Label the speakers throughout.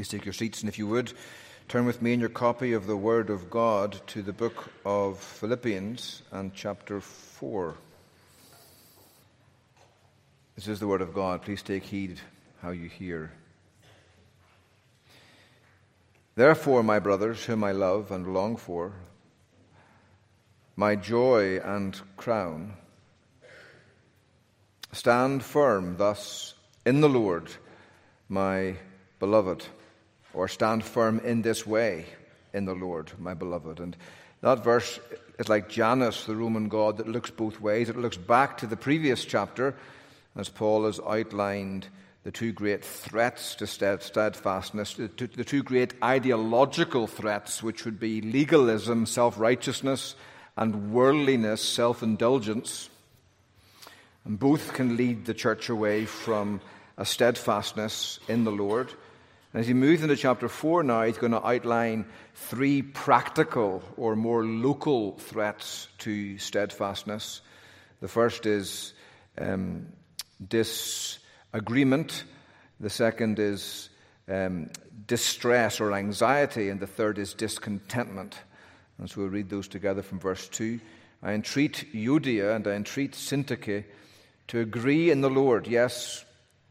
Speaker 1: Please take your seats, and if you would, turn with me in your copy of the Word of God to the book of Philippians and chapter 4. This is the Word of God. Please take heed how you hear. Therefore, my brothers, whom I love and long for, my joy and crown, stand firm thus in the Lord, my beloved or stand firm in this way in the Lord, my beloved. And that verse is like Janus, the Roman god, that looks both ways. It looks back to the previous chapter as Paul has outlined the two great threats to steadfastness, the two great ideological threats, which would be legalism, self righteousness, and worldliness, self indulgence. And both can lead the church away from a steadfastness in the Lord. As he moves into chapter 4 now, he's going to outline three practical or more local threats to steadfastness. The first is um, disagreement, the second is um, distress or anxiety, and the third is discontentment. And so we'll read those together from verse 2. I entreat Euodia and I entreat Syntyche to agree in the Lord. Yes,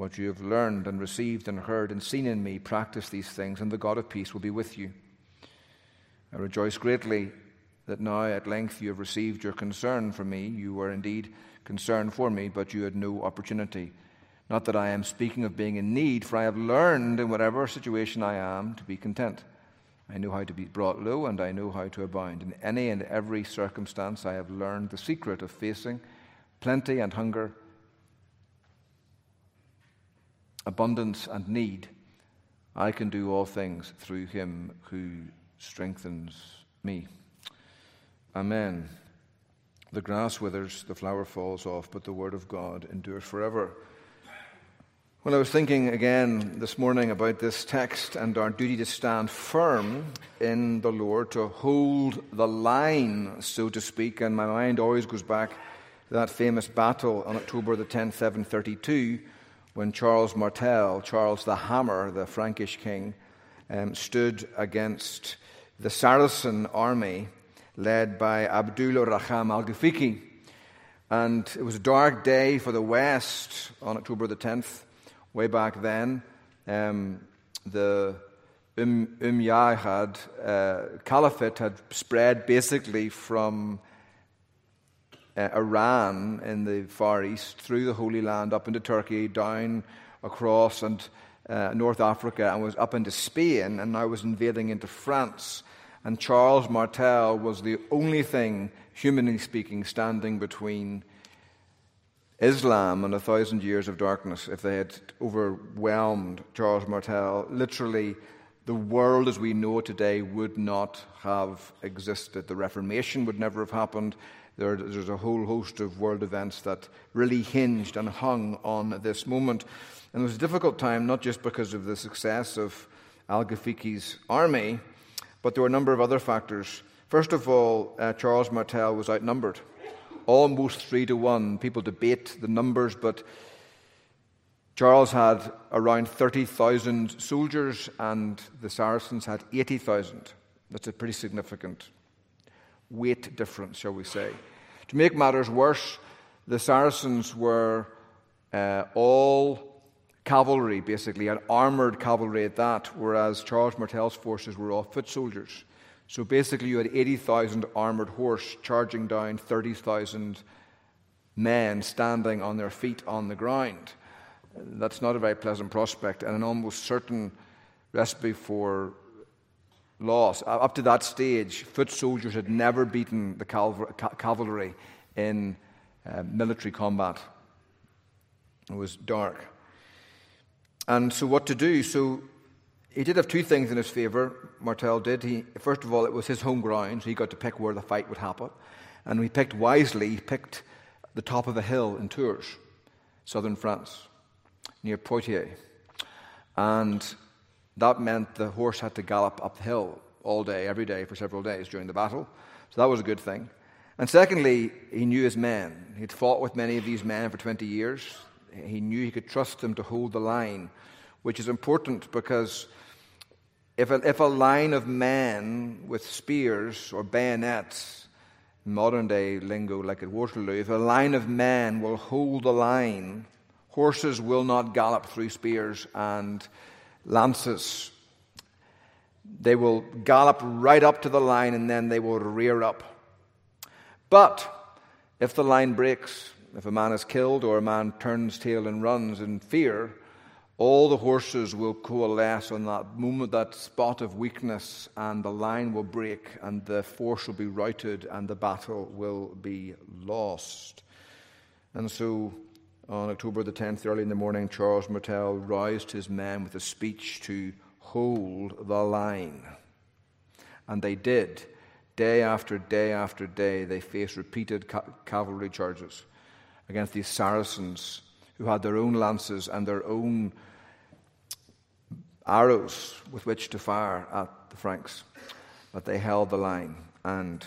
Speaker 1: What you have learned and received and heard and seen in me, practice these things, and the God of peace will be with you. I rejoice greatly that now at length you have received your concern for me. You were indeed concerned for me, but you had no opportunity. Not that I am speaking of being in need, for I have learned in whatever situation I am to be content. I know how to be brought low, and I know how to abound. In any and every circumstance, I have learned the secret of facing plenty and hunger abundance and need, I can do all things through him who strengthens me. Amen. The grass withers, the flower falls off, but the word of God endures forever. When I was thinking again this morning about this text and our duty to stand firm in the Lord, to hold the line, so to speak, and my mind always goes back to that famous battle on October the 10th, 732 when Charles Martel, Charles the Hammer, the Frankish king, um, stood against the Saracen army led by Abdul Rahman al Ghafiqi. And it was a dark day for the West on October the 10th, way back then. Um, the um, Umayyad uh, Caliphate had spread basically from Iran in the Far East, through the Holy Land, up into Turkey, down across and uh, North Africa, and was up into Spain, and now was invading into France. And Charles Martel was the only thing, humanly speaking, standing between Islam and a thousand years of darkness. If they had overwhelmed Charles Martel, literally the world as we know it today would not have existed. The Reformation would never have happened. There, there's a whole host of world events that really hinged and hung on this moment. And it was a difficult time, not just because of the success of Al Ghafiqi's army, but there were a number of other factors. First of all, uh, Charles Martel was outnumbered, almost three to one. People debate the numbers, but Charles had around 30,000 soldiers, and the Saracens had 80,000. That's a pretty significant weight difference, shall we say. To make matters worse, the Saracens were uh, all cavalry, basically, and armoured cavalry at that, whereas Charles Martel's forces were all foot soldiers. So basically, you had 80,000 armoured horse charging down 30,000 men standing on their feet on the ground. That's not a very pleasant prospect and an almost certain recipe for loss. Up to that stage, foot soldiers had never beaten the cavalry in uh, military combat. It was dark. And so, what to do? So, he did have two things in his favour, Martel did. He, first of all, it was his home ground, so he got to pick where the fight would happen. And he picked wisely, he picked the top of a hill in Tours, southern France, near Poitiers. And that meant the horse had to gallop up the hill all day, every day, for several days during the battle. So that was a good thing. And secondly, he knew his men. He'd fought with many of these men for 20 years. He knew he could trust them to hold the line, which is important because if a, if a line of men with spears or bayonets, modern day lingo like at Waterloo, if a line of men will hold the line, horses will not gallop through spears and lances. They will gallop right up to the line and then they will rear up. But if the line breaks, if a man is killed or a man turns tail and runs in fear, all the horses will coalesce on that moment, that spot of weakness, and the line will break, and the force will be routed, and the battle will be lost. And so on October the 10th, early in the morning, Charles Martel roused his men with a speech to hold the line. And they did. Day after day after day, they faced repeated ca- cavalry charges against these Saracens who had their own lances and their own arrows with which to fire at the Franks. But they held the line, and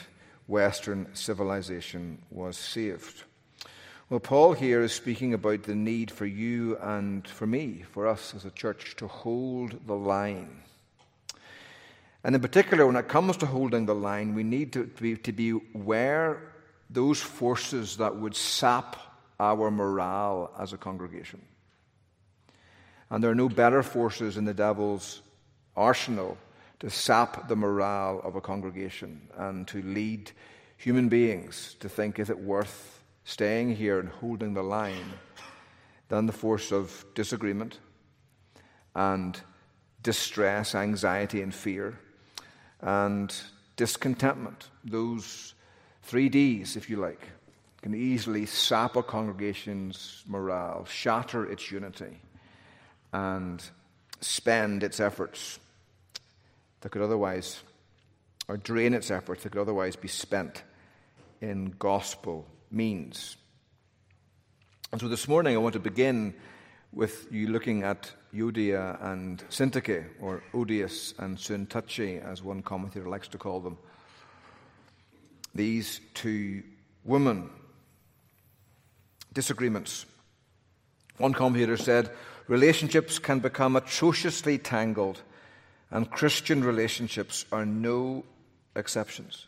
Speaker 1: Western civilization was saved. Well, Paul here is speaking about the need for you and for me, for us as a church, to hold the line. And in particular, when it comes to holding the line, we need to be, to be aware those forces that would sap our morale as a congregation. And there are no better forces in the devil's arsenal to sap the morale of a congregation and to lead human beings to think, is it worth staying here and holding the line than the force of disagreement and distress, anxiety, and fear, and discontentment. Those three D's, if you like, can easily sap a congregation's morale, shatter its unity, and spend its efforts that could otherwise, or drain its efforts that could otherwise be spent in gospel means. And so this morning I want to begin with you looking at Euodia and Syntyche, or Odius and Syntyche, as one commentator likes to call them. These two women. Disagreements. One commentator said, relationships can become atrociously tangled, and Christian relationships are no exceptions.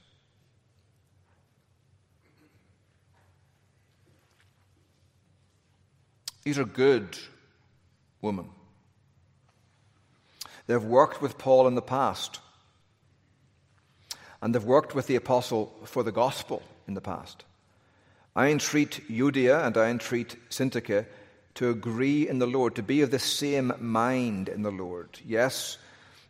Speaker 1: These are good women. They've worked with Paul in the past, and they've worked with the apostle for the gospel in the past. I entreat Euodia and I entreat Syntyche to agree in the Lord, to be of the same mind in the Lord. Yes,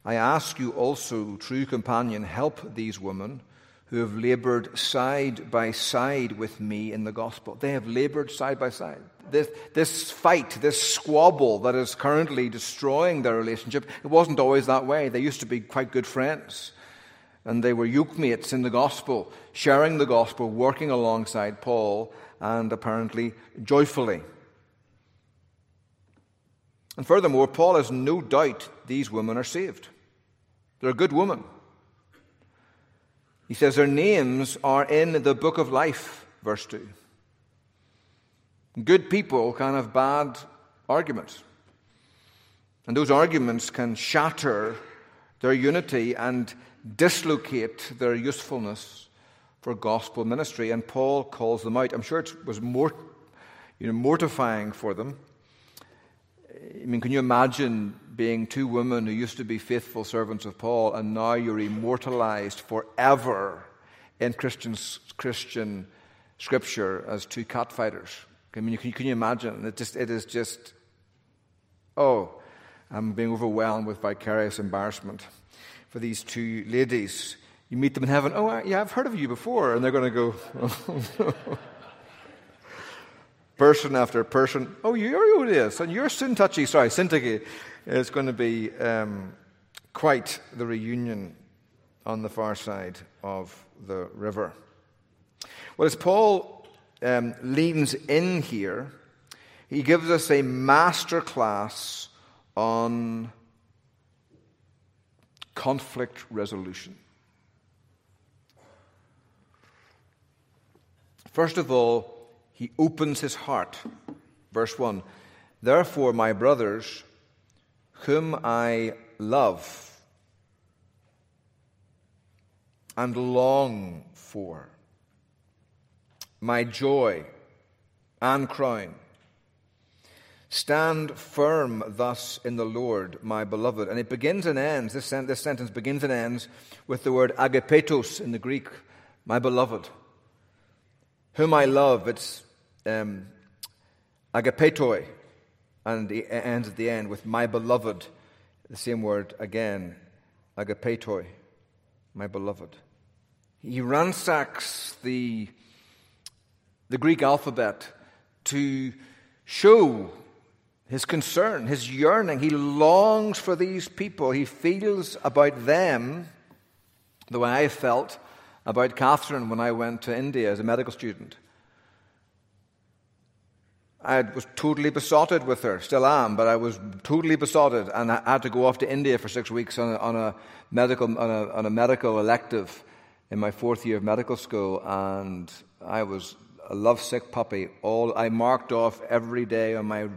Speaker 1: I ask you also, true companion, help these women who have labored side by side with me in the gospel. They have labored side by side. This, this fight, this squabble that is currently destroying their relationship, it wasn't always that way. They used to be quite good friends. And they were yoke mates in the gospel, sharing the gospel, working alongside Paul, and apparently joyfully. And furthermore, Paul has no doubt these women are saved. They're good women. He says their names are in the book of life, verse 2. Good people can have bad arguments. And those arguments can shatter their unity and dislocate their usefulness for gospel ministry. And Paul calls them out. I'm sure it was more, you know, mortifying for them. I mean, can you imagine being two women who used to be faithful servants of Paul, and now you're immortalized forever in Christian, Christian Scripture as two cat fighters. I mean, can, can you imagine? It, just, it is just, oh, I'm being overwhelmed with vicarious embarrassment for these two ladies. You meet them in heaven, oh, yeah, I've heard of you before. And they're going to go, oh, person after person, oh, you're who it is. And you're Sintouchy, sorry, Syntyche. It's going to be um, quite the reunion on the far side of the river. Well, as Paul um, leans in here, he gives us a master class on conflict resolution. First of all, he opens his heart. Verse 1 Therefore, my brothers, whom I love and long for, my joy and crown. Stand firm thus in the Lord, my beloved. And it begins and ends, this, sen- this sentence begins and ends with the word agapetos in the Greek, my beloved. Whom I love, it's um, agapetoi, and it ends at the end with my beloved, the same word again, agapetoi, my beloved. He ransacks the, the Greek alphabet to show his concern, his yearning. He longs for these people. He feels about them the way I felt about Catherine when I went to India as a medical student. I was totally besotted with her, still am, but I was totally besotted, and I had to go off to India for six weeks on a, on a medical on a, on a medical elective in my fourth year of medical school, and I was a lovesick puppy. All I marked off every day on my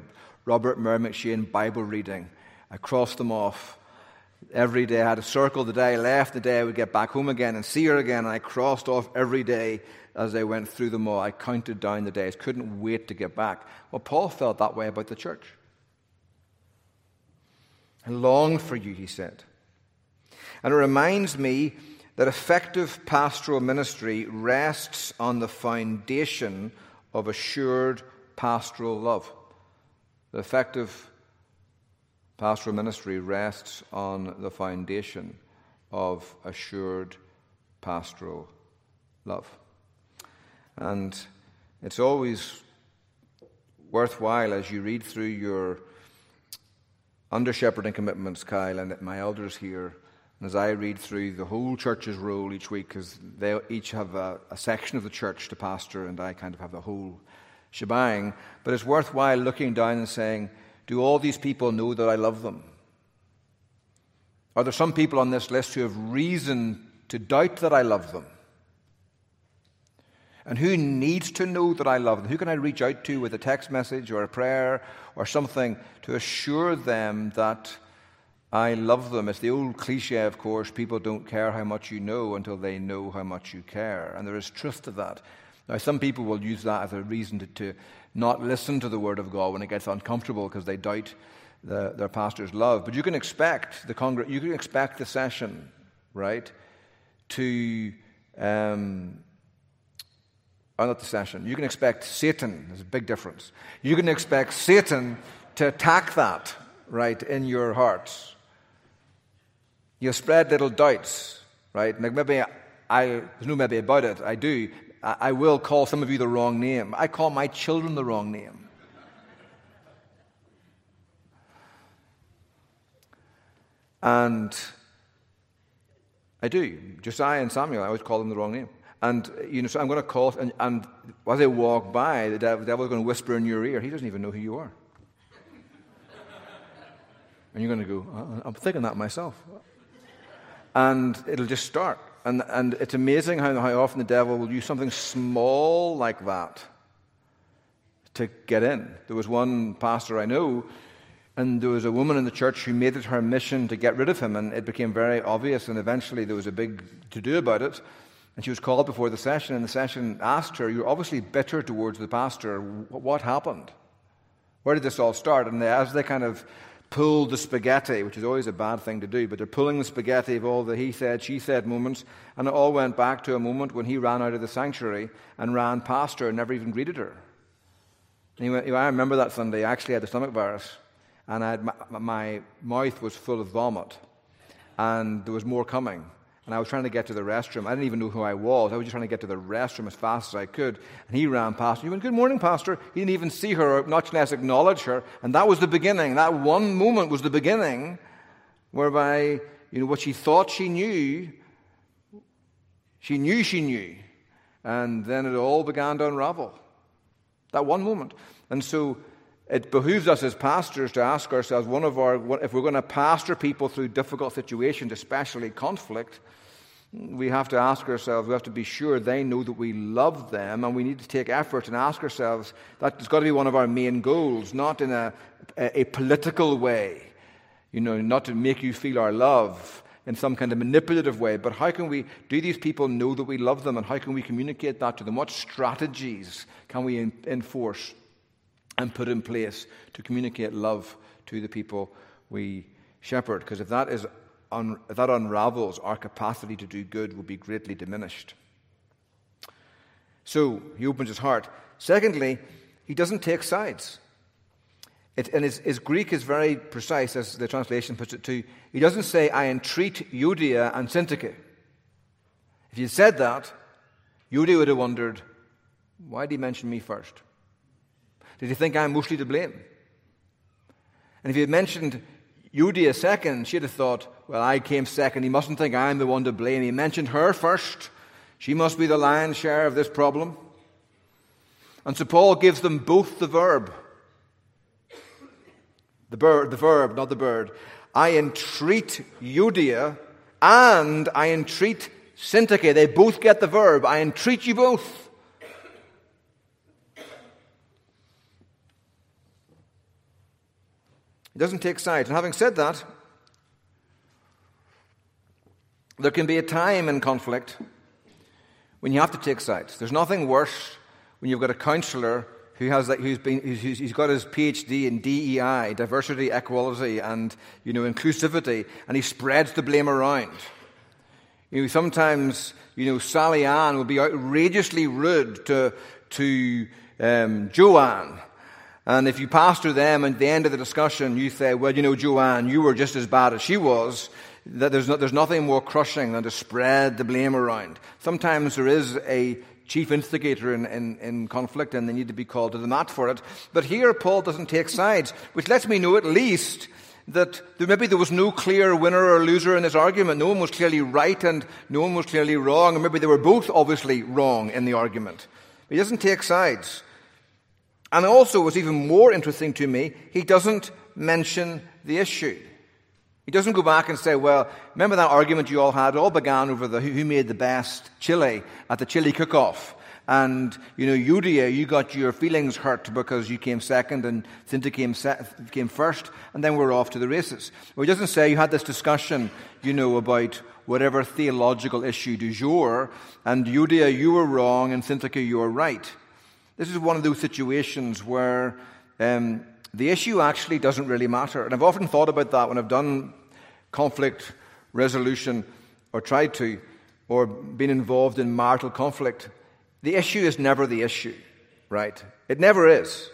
Speaker 1: Robert Murray M'Cheyne Bible reading. I crossed them off. Every day I had a circle the day I left, the day I would get back home again and see her again. And I crossed off every day as I went through them all. I counted down the days, couldn't wait to get back. Well, Paul felt that way about the church. I longed for you, he said. And it reminds me that effective pastoral ministry rests on the foundation of assured pastoral love. The effective pastoral ministry rests on the foundation of assured pastoral love. And it's always worthwhile as you read through your under shepherding commitments, Kyle, and my elders here, and as I read through the whole church's role each week, because they each have a, a section of the church to pastor, and I kind of have the whole shebang, but it's worthwhile looking down and saying, Do all these people know that I love them? Are there some people on this list who have reason to doubt that I love them? And who needs to know that I love them? Who can I reach out to with a text message or a prayer or something to assure them that I love them? It's the old cliche, of course people don't care how much you know until they know how much you care. And there is truth to that. Now, some people will use that as a reason to, to not listen to the Word of God when it gets uncomfortable because they doubt the, their pastor's love. But you can expect the congr- you can expect the session, right, to um, or not the session. You can expect Satan. There's a big difference. You can expect Satan to attack that right in your hearts. You spread little doubts, right? Like maybe I, there's no maybe about it. I do. I will call some of you the wrong name. I call my children the wrong name. And I do. Josiah and Samuel, I always call them the wrong name. And, you know, so I'm going to call, and, and as I walk by, the devil, the devil's going to whisper in your ear, he doesn't even know who you are. and you're going to go, uh, I'm thinking that myself. And it'll just start. And, and it's amazing how, how often the devil will use something small like that to get in. There was one pastor I know, and there was a woman in the church who made it her mission to get rid of him, and it became very obvious, and eventually there was a big to do about it. And she was called before the session, and the session asked her, You're obviously bitter towards the pastor. What happened? Where did this all start? And as they kind of pulled the spaghetti, which is always a bad thing to do, but they're pulling the spaghetti of all the he said, she said moments, and it all went back to a moment when he ran out of the sanctuary and ran past her and never even greeted her. And he went, I remember that Sunday, I actually had the stomach virus, and my, my mouth was full of vomit, and there was more coming and I was trying to get to the restroom. I didn't even know who I was. I was just trying to get to the restroom as fast as I could. And he ran past me. He went, Good morning, Pastor. He didn't even see her, or much less acknowledge her. And that was the beginning. That one moment was the beginning whereby, you know, what she thought she knew, she knew she knew. And then it all began to unravel. That one moment. And so it behooves us as pastors to ask ourselves one of our, if we're going to pastor people through difficult situations, especially conflict, we have to ask ourselves, we have to be sure they know that we love them, and we need to take effort and ask ourselves that's got to be one of our main goals, not in a, a, a political way, you know, not to make you feel our love in some kind of manipulative way, but how can we do these people know that we love them, and how can we communicate that to them? What strategies can we enforce and put in place to communicate love to the people we shepherd? Because if that is un, if that unravels, our capacity to do good will be greatly diminished. So he opens his heart. Secondly, he doesn't take sides. It, and his, his, Greek is very precise, as the translation puts it too. He doesn't say, I entreat Euodia and Syntyche. If he said that, Euodia would have wondered, why did he mention me first? Did he think I'm mostly to blame? And if he had mentioned Euodia second, she'd have thought, well, I came second. He mustn't think I'm the one to blame. He mentioned her first. She must be the lion's share of this problem. And so Paul gives them both the verb. The, bird, the verb, not the bird. I entreat Euodia and I entreat Syntyche. They both get the verb. I entreat you both. He doesn't take sides. And having said that, there can be a time in conflict when you have to take sides. There's nothing worse when you've got a counselor who has that, who's been, who's, he's got his PhD in DEI, diversity, equality, and you know inclusivity, and he spreads the blame around. You know, sometimes you know Sally Ann will be outrageously rude to to um, Joanne, and if you pastor them and at the end of the discussion you say, well, you know, Joanne, you were just as bad as she was, that there's, no, there's nothing more crushing than to spread the blame around. Sometimes there is a chief instigator in, in, in, conflict and they need to be called to the mat for it. But here Paul doesn't take sides, which lets me know at least that there, maybe there was no clear winner or loser in this argument. No one was clearly right and no one was clearly wrong, and maybe they were both obviously wrong in the argument. He doesn't take sides. And also, what's even more interesting to me, he doesn't mention the issue. He doesn't go back and say, well, remember that argument you all had? It all began over the, who made the best chili at the chili cook-off. And, you know, Euodia, you got your feelings hurt because you came second and Cynthia came, se- came first, and then we're off to the races. Well, he doesn't say you had this discussion, you know, about whatever theological issue du jour, and Euodia, you were wrong, and Cynthia, you were right. This is one of those situations where um, the issue actually doesn't really matter. And I've often thought about that when I've done conflict resolution or tried to, or been involved in marital conflict. The issue is never the issue, right? It never is.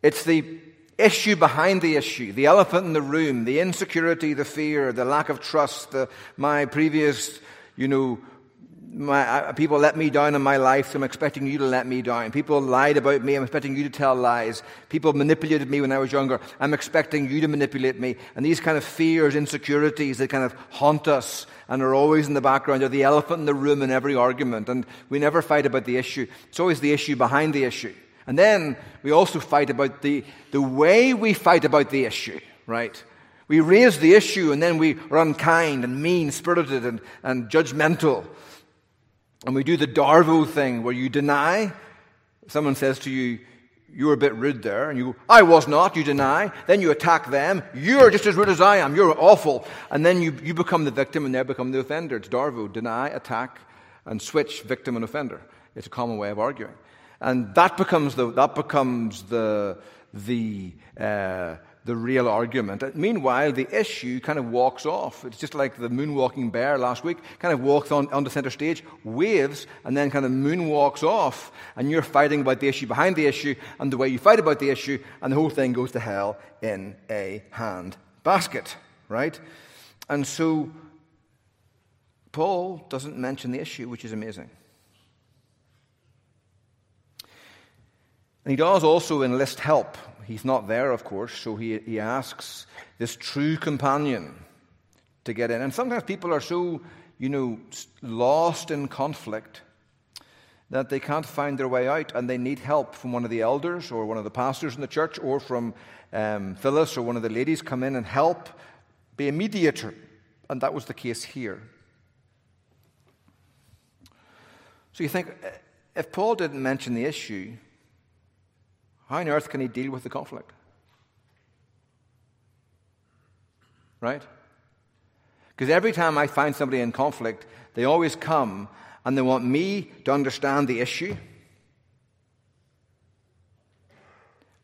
Speaker 1: It's the issue behind the issue, the elephant in the room, the insecurity, the fear, the lack of trust, the, my previous, you know, my, people let me down in my life, so I'm expecting you to let me down. People lied about me, I'm expecting you to tell lies. People manipulated me when I was younger, I'm expecting you to manipulate me. And these kind of fears, insecurities that kind of haunt us and are always in the background are the elephant in the room in every argument. And we never fight about the issue. It's always the issue behind the issue. And then we also fight about the, the way we fight about the issue, right? We raise the issue and then we are unkind and mean spirited and, and judgmental. And we do the Darvo thing where you deny. Someone says to you, You're a bit rude there. And you go, I was not. You deny. Then you attack them. You're just as rude as I am. You're awful. And then you, you become the victim and they become the offender. It's Darvo. Deny, attack, and switch victim and offender. It's a common way of arguing. And that becomes the, that becomes the, the uh, the real argument. Meanwhile, the issue kind of walks off. It's just like the moonwalking bear last week, kind of walks on, the center stage, waves, and then kind of moonwalks off. And you're fighting about the issue behind the issue and the way you fight about the issue, and the whole thing goes to hell in a hand basket, right? And so Paul doesn't mention the issue, which is amazing. And he does also enlist help He's not there, of course, so he, he asks this true companion to get in. And sometimes people are so, you know, lost in conflict that they can't find their way out and they need help from one of the elders or one of the pastors in the church or from um, Phyllis or one of the ladies come in and help be a mediator. And that was the case here. So you think, if Paul didn't mention the issue, how on earth can he deal with the conflict? Right? Because every time I find somebody in conflict, they always come and they want me to understand the issue.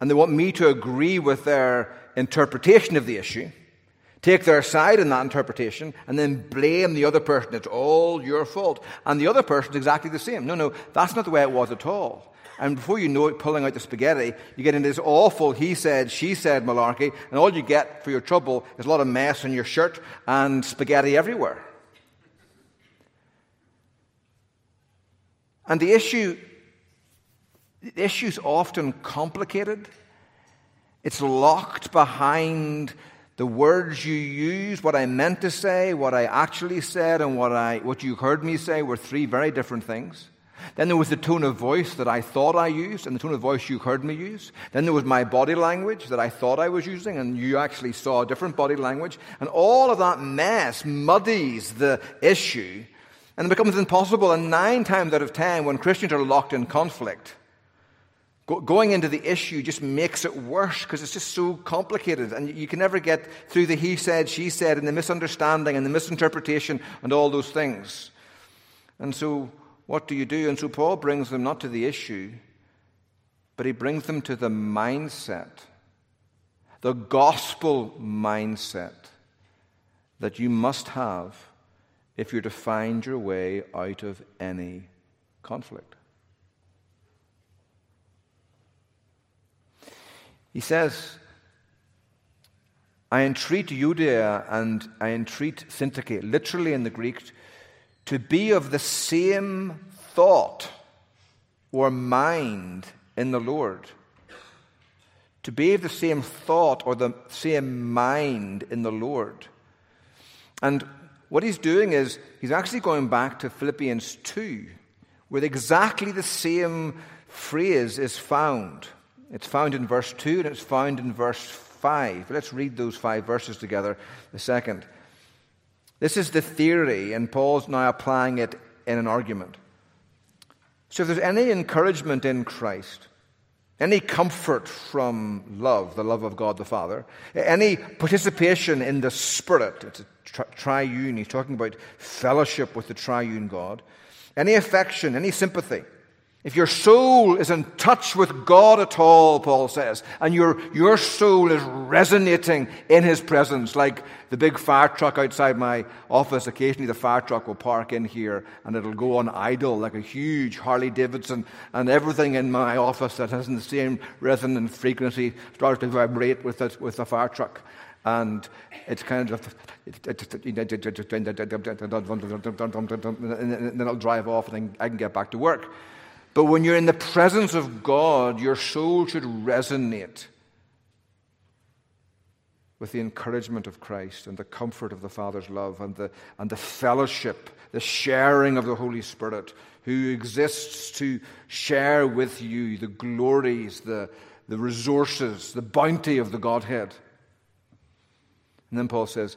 Speaker 1: And they want me to agree with their interpretation of the issue, take their side in that interpretation, and then blame the other person. It's all your fault. And the other person's exactly the same. No, no, that's not the way it was at all. And before you know it, pulling out the spaghetti, you get into this awful he said, she said malarkey, and all you get for your trouble is a lot of mess on your shirt and spaghetti everywhere. And the issue, the issue's often complicated. It's locked behind the words you use, what I meant to say, what I actually said, and what, I, what you heard me say were three very different things. Then there was the tone of voice that I thought I used and the tone of voice you heard me use. Then there was my body language that I thought I was using and you actually saw a different body language. And all of that mess muddies the issue and it becomes impossible. And nine times out of ten, when Christians are locked in conflict, going into the issue just makes it worse because it's just so complicated and you can never get through the he said, she said, and the misunderstanding and the misinterpretation and all those things. And so what do you do? And so Paul brings them not to the issue, but he brings them to the mindset, the gospel mindset that you must have if you're to find your way out of any conflict. He says, I entreat Euodia and I entreat Syntyche, literally in the Greek, to be of the same thought or mind in the Lord. To be of the same thought or the same mind in the Lord. And what he's doing is he's actually going back to Philippians 2, where exactly the same phrase is found. It's found in verse 2 and it's found in verse 5. Let's read those five verses together a second. This is the theory, and Paul's now applying it in an argument. So, if there's any encouragement in Christ, any comfort from love, the love of God the Father, any participation in the Spirit, it's a tri- triune, he's talking about fellowship with the triune God, any affection, any sympathy, if your soul is in touch with God at all, Paul says, and your, your soul is resonating in His presence, like the big fire truck outside my office, occasionally the fire truck will park in here and it'll go on idle like a huge Harley Davidson, and everything in my office that has the same resonant frequency starts to vibrate with, it, with the fire truck. And it's kind of, and then I'll drive off and I can get back to work. But when you're in the presence of God, your soul should resonate with the encouragement of Christ and the comfort of the Father's love and the, and the fellowship, the sharing of the Holy Spirit, who exists to share with you the glories, the, the resources, the bounty of the Godhead. And then Paul says,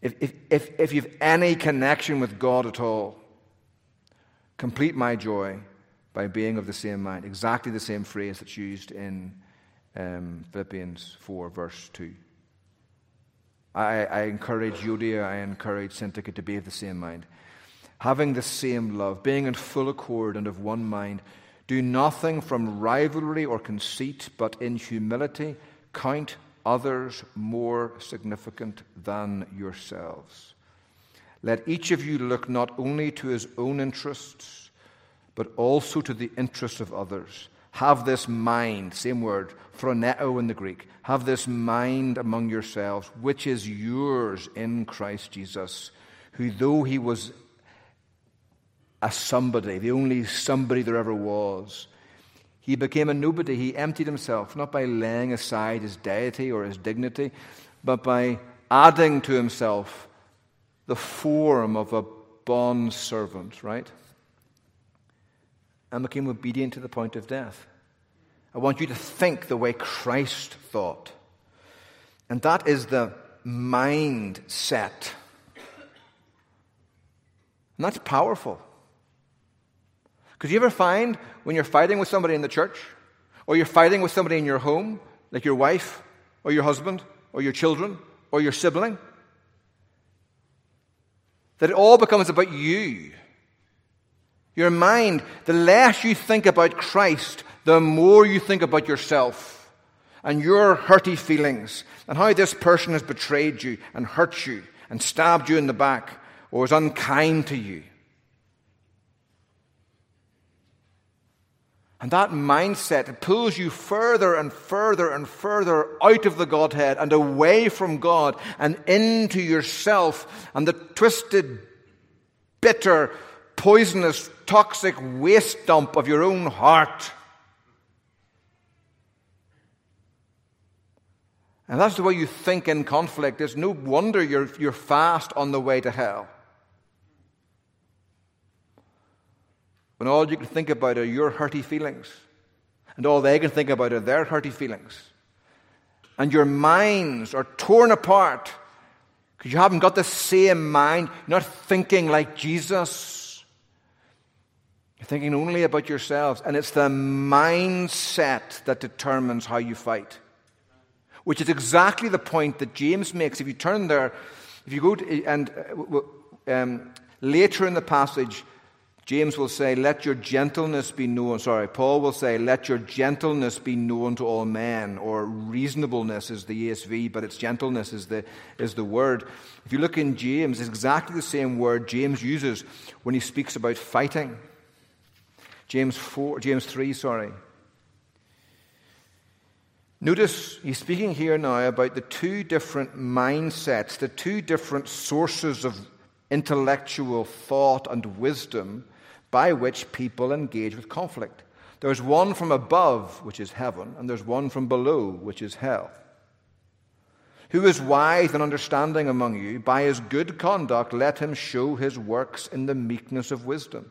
Speaker 1: if, if, if, if you have any connection with God at all, complete my joy by being of the same mind. Exactly the same phrase that's used in um, Philippians 4, verse 2. I, I encourage Euodia, I encourage Syntyche to be of the same mind. Having the same love, being in full accord and of one mind, do nothing from rivalry or conceit, but in humility count others more significant than yourselves. Let each of you look not only to his own interests, but also to the interests of others. Have this mind, same word, phroneo in the Greek. Have this mind among yourselves, which is yours in Christ Jesus, who though he was a somebody, the only somebody there ever was, he became a nobody. He emptied himself, not by laying aside his deity or his dignity, but by adding to himself the form of a bond servant, right? And became obedient to the point of death. I want you to think the way Christ thought. And that is the mindset. And that's powerful. Because you ever find when you're fighting with somebody in the church, or you're fighting with somebody in your home, like your wife, or your husband, or your children, or your sibling, that it all becomes about you. Your mind, the less you think about Christ, the more you think about yourself and your hurty feelings and how this person has betrayed you and hurt you and stabbed you in the back or is unkind to you. And that mindset pulls you further and further and further out of the Godhead and away from God and into yourself and the twisted, bitter, poisonous, toxic waste dump of your own heart. And that's the way you think in conflict. It's no wonder you're, you're fast on the way to hell. when all you can think about are your hurty feelings, and all they can think about are their hurty feelings. And your minds are torn apart because you haven't got the same mind. Not thinking like Jesus. You're thinking only about yourselves. And it's the mindset that determines how you fight, which is exactly the point that James makes. If you turn there, if you go to, and uh, um, later in the passage, James will say, Let your gentleness be known. Sorry, Paul will say, Let your gentleness be known to all men, or reasonableness is the ESV, but it's gentleness is the, is the word. If you look in James, it's exactly the same word James uses when he speaks about fighting. James 4, James 3, sorry. Notice he's speaking here now about the two different mindsets, the two different sources of intellectual thought and wisdom by which people engage with conflict. There's one from above, which is heaven, and there's one from below, which is hell. Who is wise and understanding among you? By his good conduct, let him show his works in the meekness of wisdom.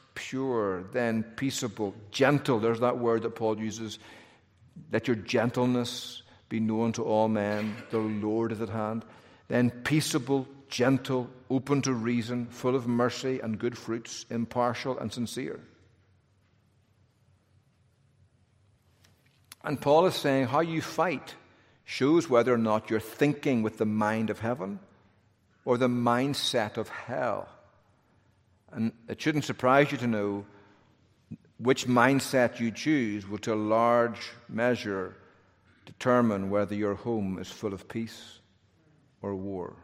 Speaker 1: pure, then peaceable, gentle. There's that word that Paul uses. Let your gentleness be known to all men. The Lord is at hand. Then peaceable, gentle, open to reason, full of mercy and good fruits, impartial and sincere. And Paul is saying how you fight shows whether or not you're thinking with the mind of heaven or the mindset of hell. And it shouldn't surprise you to know which mindset you choose will, to a large measure, determine whether your home is full of peace or war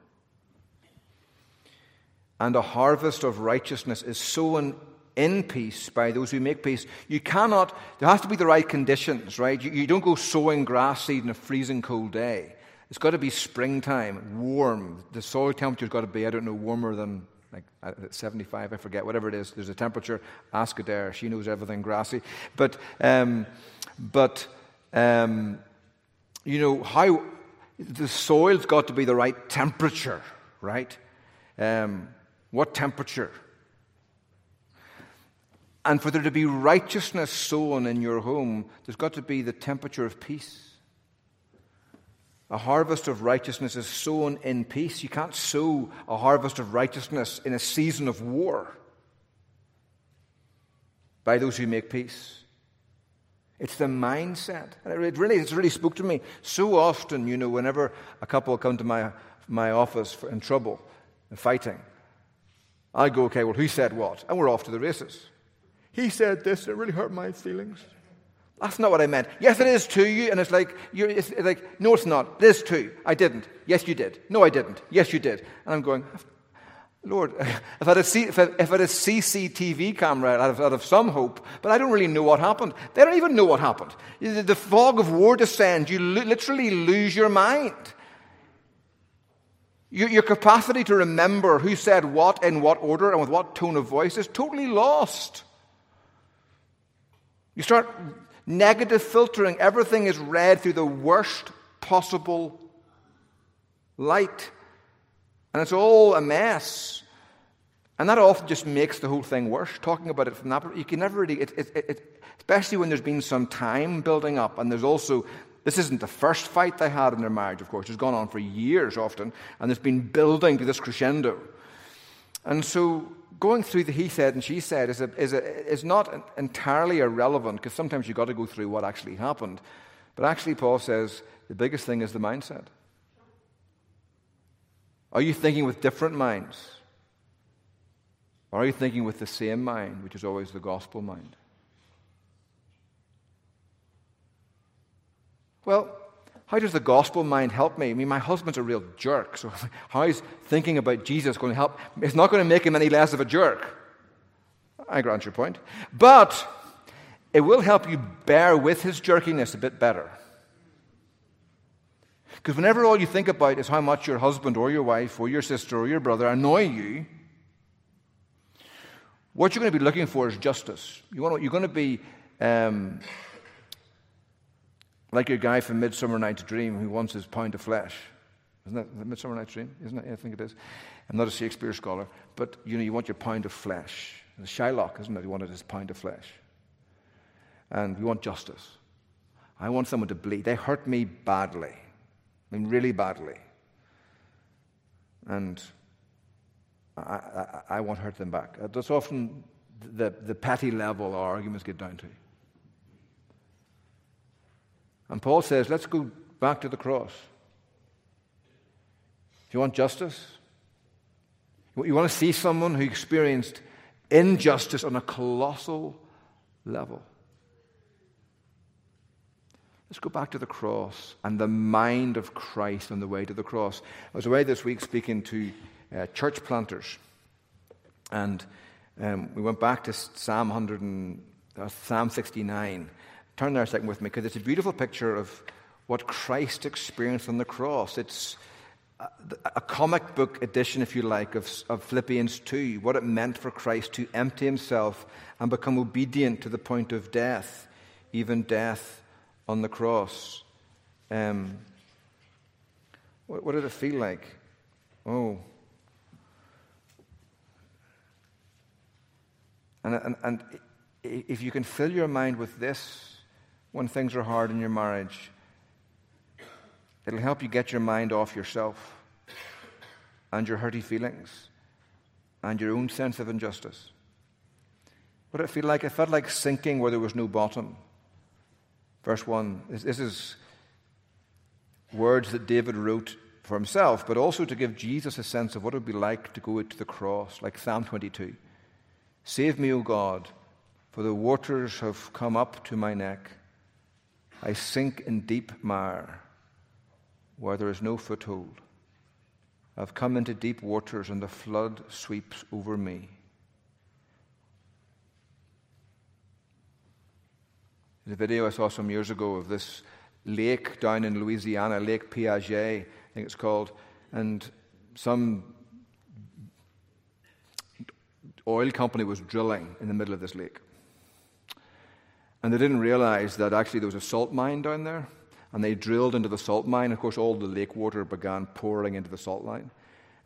Speaker 1: and a harvest of righteousness is sown in peace by those who make peace. You cannot, there has to be the right conditions, right? You, you don't go sowing grass seed in a freezing cold day. It's got to be springtime, warm. The soil temperature's got to be, I don't know, warmer than like 75, I forget, whatever it is. There's a temperature. Ask Adair, she knows everything grassy. But, um, but um, you know, how the soil's got to be the right temperature, right? Um, what temperature? And for there to be righteousness sown in your home, there's got to be the temperature of peace. A harvest of righteousness is sown in peace. You can't sow a harvest of righteousness in a season of war by those who make peace. It's the mindset. And it really, it's really spoke to me. So often, you know, whenever a couple come to my, my office for, in trouble, fighting, I go, okay, well, who said what? And we're off to the races. He said this, it really hurt my feelings. That's not what I meant. Yes, it is to you, and it's like, it's like, no, it's not. It is to. you. I didn't. Yes, you did. No, I didn't. Yes, you did. And I'm going, Lord, if I had a, C, if I, if I had a CCTV camera, I'd have, I'd have some hope, but I don't really know what happened. They don't even know what happened. The fog of war descends. You literally lose your mind. Your, your capacity to remember who said what in what order and with what tone of voice is totally lost. You start negative filtering. Everything is read through the worst possible light. And it's all a mess. And that often just makes the whole thing worse. Talking about it from that, you can never really, it, it, it, especially when there's been some time building up, and there's also, this isn't the first fight they had in their marriage, of course. It's gone on for years often, and there's been building to this crescendo. And so going through the he said and she said is, a, is, a, is not entirely irrelevant because sometimes you've got to go through what actually happened. But actually, Paul says the biggest thing is the mindset. Are you thinking with different minds? Or are you thinking with the same mind, which is always the gospel mind? Well, how does the gospel mind help me? I mean, my husband's a real jerk, so how is thinking about Jesus going to help? It's not going to make him any less of a jerk. I grant your point. But it will help you bear with his jerkiness a bit better. Because whenever all you think about is how much your husband or your wife or your sister or your brother annoy you, what you're going to be looking for is justice. You want to, you're going to be um, like your guy from Midsummer Night's Dream who wants his pound of flesh. Isn't that the Midsummer Night's Dream? Isn't it? Yeah, I think it is. I'm not a Shakespeare scholar, but you know, you want your pound of flesh. The Shylock, isn't it? He wanted his pound of flesh. And we want justice. I want someone to bleed. They hurt me badly. I mean, really badly. And I, I, I want to hurt them back. That's often the, the petty level our arguments get down to. And Paul says, let's go back to the cross. If you want justice, you want to see someone who experienced injustice on a colossal level. Let's go back to the cross and the mind of Christ on the way to the cross. I was away this week speaking to uh, church planters, and um, we went back to Psalm 100 and, uh, Psalm 69. Turn there a second with me, because it's a beautiful picture of what Christ experienced on the cross. It's a, comic book edition, if you like, of, of Philippians 2, what it meant for Christ to empty himself and become obedient to the point of death, even death on the cross. Um, what, what did it feel like? Oh. And, and, and if you can fill your mind with this when things are hard in your marriage, it'll help you get your mind off yourself and your hurty feelings and your own sense of injustice. What did it feel like? It felt like sinking where there was no bottom. Verse 1. This is words that David wrote for himself, but also to give Jesus a sense of what it would be like to go to the cross, like Psalm 22. Save me, O God, for the waters have come up to my neck. I sink in deep mire where there is no foothold. I've come into deep waters, and the flood sweeps over me. A video I saw some years ago of this lake down in Louisiana, Lake Peigneur, I think it's called, and some oil company was drilling in the middle of this lake. And they didn't realize that actually there was a salt mine down there. And they drilled into the salt mine. Of course, all the lake water began pouring into the salt mine.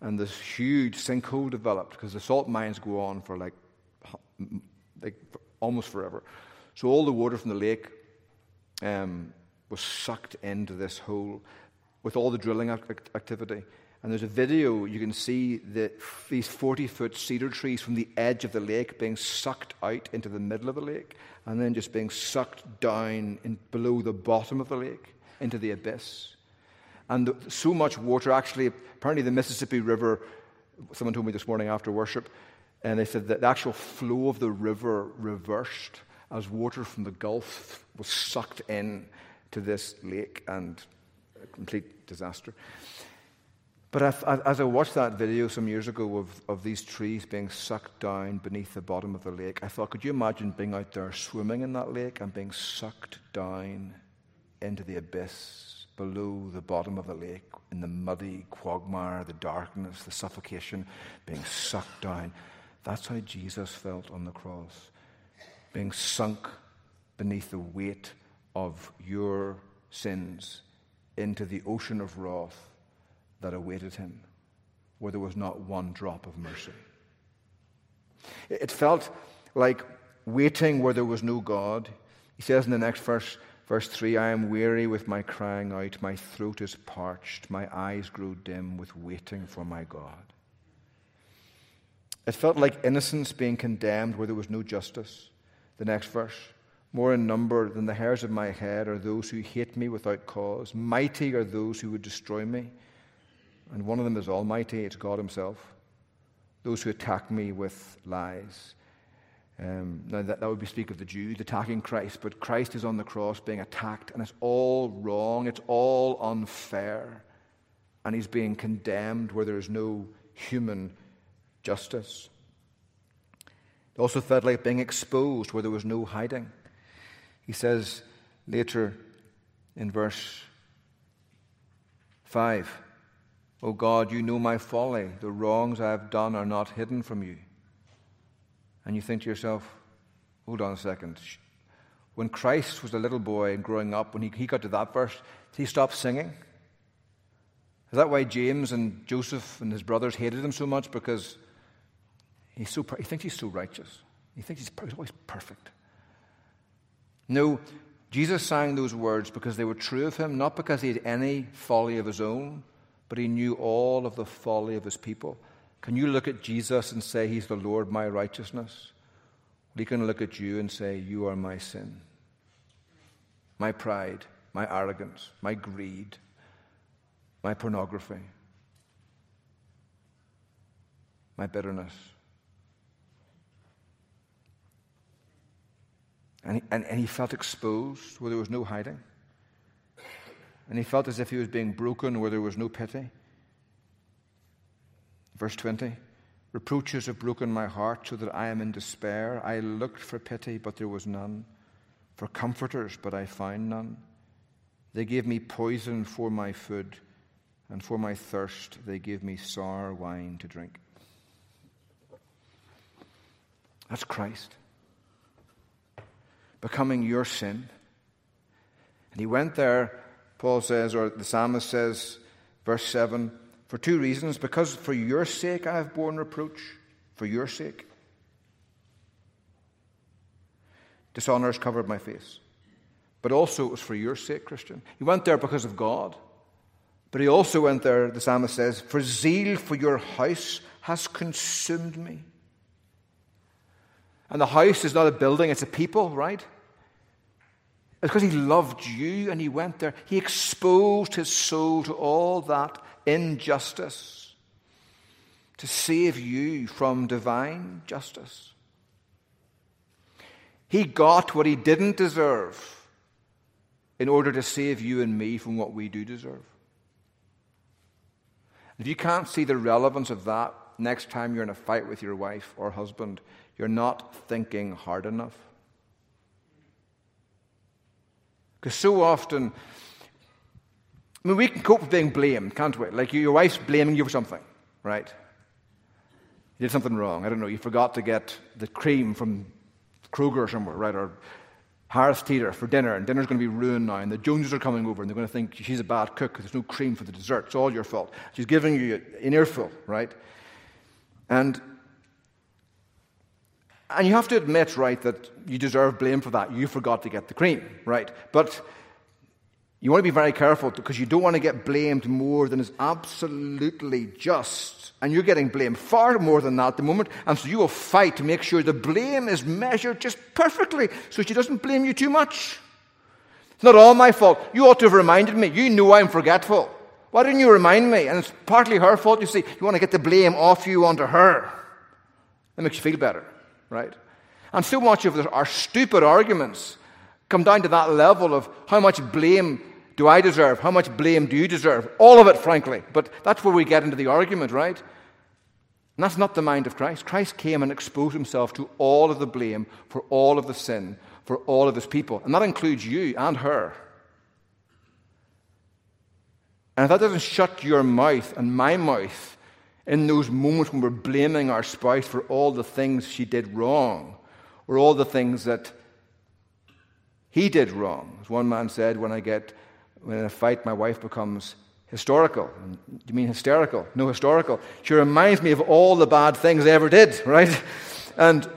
Speaker 1: And this huge sinkhole developed because the salt mines go on for like, like almost forever. So all the water from the lake um, was sucked into this hole. with all the drilling activity. And there's a video, you can see the, these 40 foot cedar trees from the edge of the lake being sucked out into the middle of the lake and then just being sucked down in, below the bottom of the lake into the abyss. And the, so much water, actually, apparently the Mississippi River, someone told me this morning after worship, and they said that the actual flow of the river reversed as water from the Gulf was sucked in to this lake and a complete disaster. But as I watched that video some years ago of, of these trees being sucked down beneath the bottom of the lake, I thought, could you imagine being out there swimming in that lake and being sucked down into the abyss below the bottom of the lake in the muddy quagmire, the darkness, the suffocation, being sucked down? That's how Jesus felt on the cross, being sunk beneath the weight of your sins into the ocean of wrath that awaited him, where there was not one drop of mercy. It felt like waiting where there was no God. He says in the next verse, verse 3 I am weary with my crying out, my throat is parched, my eyes grow dim with waiting for my God. It felt like innocence being condemned where there was no justice. The next verse more in number than the hairs of my head are those who hate me without cause. Mighty are those who would destroy me. And one of them is Almighty, it's God Himself. Those who attack me with lies. Um, now, that, that would be speak of the Jews attacking Christ, but Christ is on the cross being attacked, and it's all wrong, it's all unfair, and he's being condemned where there is no human justice. Also like being exposed where there was no hiding. He says later in verse 5 O God, you know my folly. The wrongs I have done are not hidden from you. And you think to yourself, hold on a second. When Christ was a little boy and growing up, when he, he got to that verse, he stop singing? Is that why James and Joseph and his brothers hated him so much? Because he's so, he thinks he's so righteous. He thinks he's always perfect. No, Jesus sang those words because they were true of him, not because he had any folly of his own, but he knew all of the folly of his people. Can you look at Jesus and say, He's the Lord, my righteousness? He can look at you and say, You are my sin, my pride, my arrogance, my greed, my pornography, my bitterness. And he, and, and he felt exposed where there was no hiding and he felt as if he was being broken where there was no pity. Verse 20 Reproaches have broken my heart so that I am in despair. I looked for pity, but there was none, for comforters, but I found none. They gave me poison for my food, and for my thirst they gave me sour wine to drink. That's Christ becoming your sin. And he went there Paul says, or the psalmist says, verse 7, for two reasons. Because for your sake I have borne reproach, for your sake. Dishonor has covered my face. But also it was for your sake, Christian. He went there because of God. But he also went there, the psalmist says, for zeal for your house has consumed me. And the house is not a building, it's a people, right? It's because he loved you and he went there. He exposed his soul to all that injustice to save you from divine justice. He got what he didn't deserve in order to save you and me from what we do deserve. If you can't see the relevance of that next time you're in a fight with your wife or husband, you're not thinking hard enough. Because so often, I mean, we can cope with being blamed, can't we? Like your wife's blaming you for something, right? You did something wrong. I don't know. You forgot to get the cream from Kroger or somewhere, right? Or Harris Teeter for dinner, and dinner's going to be ruined now, and the Joneses are coming over, and they're going to think she's a bad cook because there's no cream for the dessert. It's all your fault. She's giving you an earful, right? And and you have to admit, right, that you deserve blame for that. You forgot to get the cream, right? But You want to be very careful because you don't want to get blamed more than is absolutely just. And you're getting blamed far more than that at the moment. And so you will fight to make sure the blame is measured just perfectly so she doesn't blame you too much. It's not all my fault. You ought to have reminded me. You know I'm forgetful. Why didn't you remind me? And it's partly her fault, you see. You want to get the blame off you onto her. That makes you feel better, right? And so much of our stupid arguments come down to that level of how much blame do I deserve? How much blame do you deserve? All of it, frankly. But that's where we get into the argument, right? And that's not the mind of Christ. Christ came and exposed himself to all of the blame for all of the sin for all of his people. And that includes you and her. And if that doesn't shut your mouth and my mouth in those moments when we're blaming our spouse for all the things she did wrong, or all the things that he did wrong. As one man said, when I get when in a fight my wife becomes historical. Do you mean hysterical? No, historical. She reminds me of all the bad things I ever did, right? And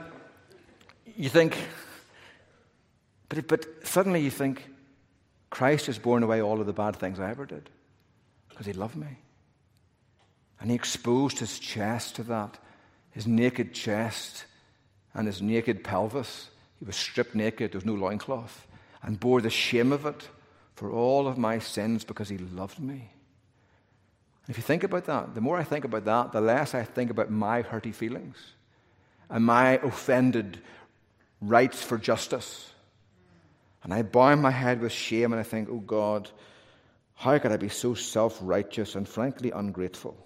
Speaker 1: you think, but, but suddenly you think, Christ has borne away all of the bad things I ever did because he loved me. And he exposed his chest to that, his naked chest and his naked pelvis. He was stripped naked, there was no loincloth, and bore the shame of it for all of my sins because he loved me. And if you think about that, the more I think about that, the less I think about my hurty feelings and my offended rights for justice. And I bow my head with shame and I think, oh God, how could I be so self righteous and frankly ungrateful?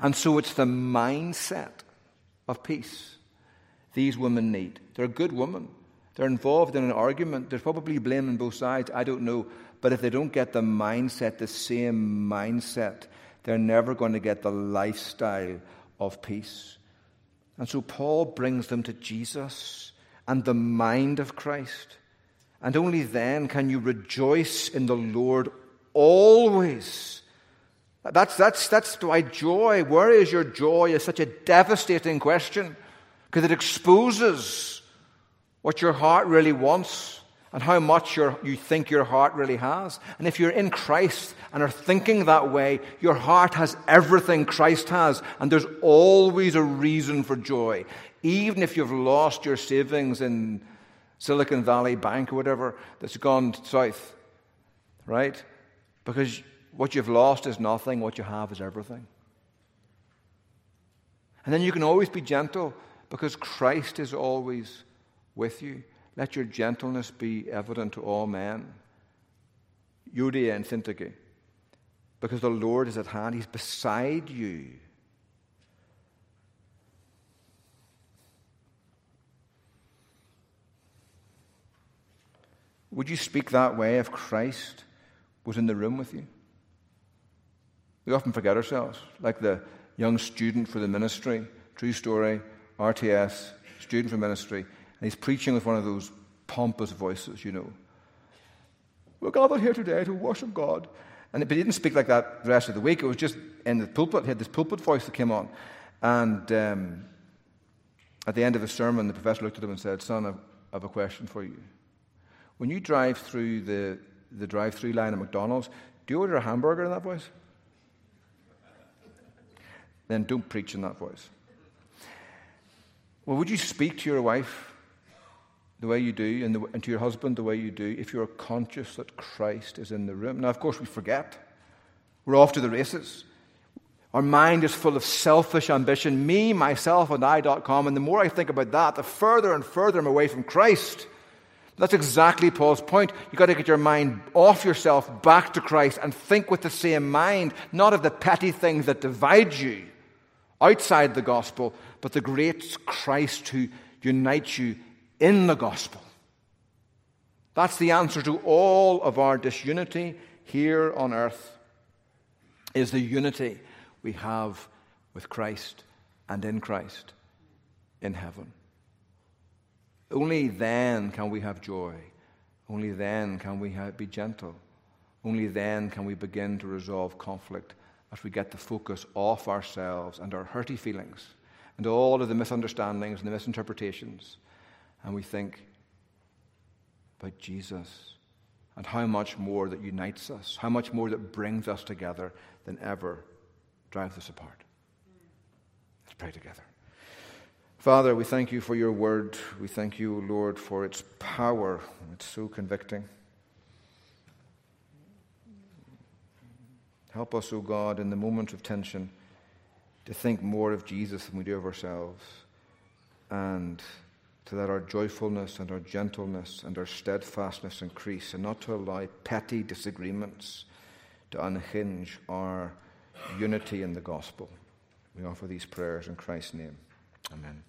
Speaker 1: And so it's the mindset of peace these women need. They're a good woman. They're involved in an argument. There's probably blame on both sides. I don't know. But if they don't get the mindset, the same mindset, they're never going to get the lifestyle of peace. And so Paul brings them to Jesus and the mind of Christ. And only then can you rejoice in the Lord always. That's, that's, that's why joy, where is your joy, is such a devastating question because it exposes what your heart really wants and how much you think your heart really has. And if you're in Christ and are thinking that way, your heart has everything Christ has, and there's always a reason for joy. Even if you've lost your savings in Silicon Valley Bank or whatever that's gone south, right? Because what you've lost is nothing, what you have is everything. And then you can always be gentle because Christ is always with you. Let your gentleness be evident to all men. Euodia and Syntyche. Because the Lord is at hand, He's beside you. Would you speak that way if Christ was in the room with you? We often forget ourselves, like the young student for the ministry, true story, RTS, student for ministry. And he's preaching with one of those pompous voices, you know. We're gathered here today to worship God. And, but he didn't speak like that the rest of the week. It was just in the pulpit. He had this pulpit voice that came on. And um, at the end of his sermon, the professor looked at him and said, Son, I have a question for you. When you drive through the, the drive through line at McDonald's, do you order a hamburger in that voice? Then don't preach in that voice. Well, would you speak to your wife the way you do, and, the, and, to your husband the way you do, if you're conscious that Christ is in the room. Now, of course, we forget. We're off to the races. Our mind is full of selfish ambition, me, myself, and I.com. And the more I think about that, the further and further I'm away from Christ. That's exactly Paul's point. You've got to get your mind off yourself, back to Christ, and think with the same mind, not of the petty things that divide you outside the gospel, but the great Christ who unites you in the gospel. That's the answer to all of our disunity here on earth is the unity we have with Christ and in Christ in heaven. Only then can we have joy. Only then can we be gentle. Only then can we begin to resolve conflict as we get the focus off ourselves and our hurty feelings and all of the misunderstandings and the misinterpretations and we think about Jesus and how much more that unites us, how much more that brings us together than ever drives us apart. Let's pray together. Father, we thank you for your word. We thank you, Lord, for its power. It's so convicting. Help us, O God, in the moment of tension to think more of Jesus than we do of ourselves and to let our joyfulness and our gentleness and our steadfastness increase, and not to allow petty disagreements to unhinge our unity in the gospel. We offer these prayers in Christ's name. Amen.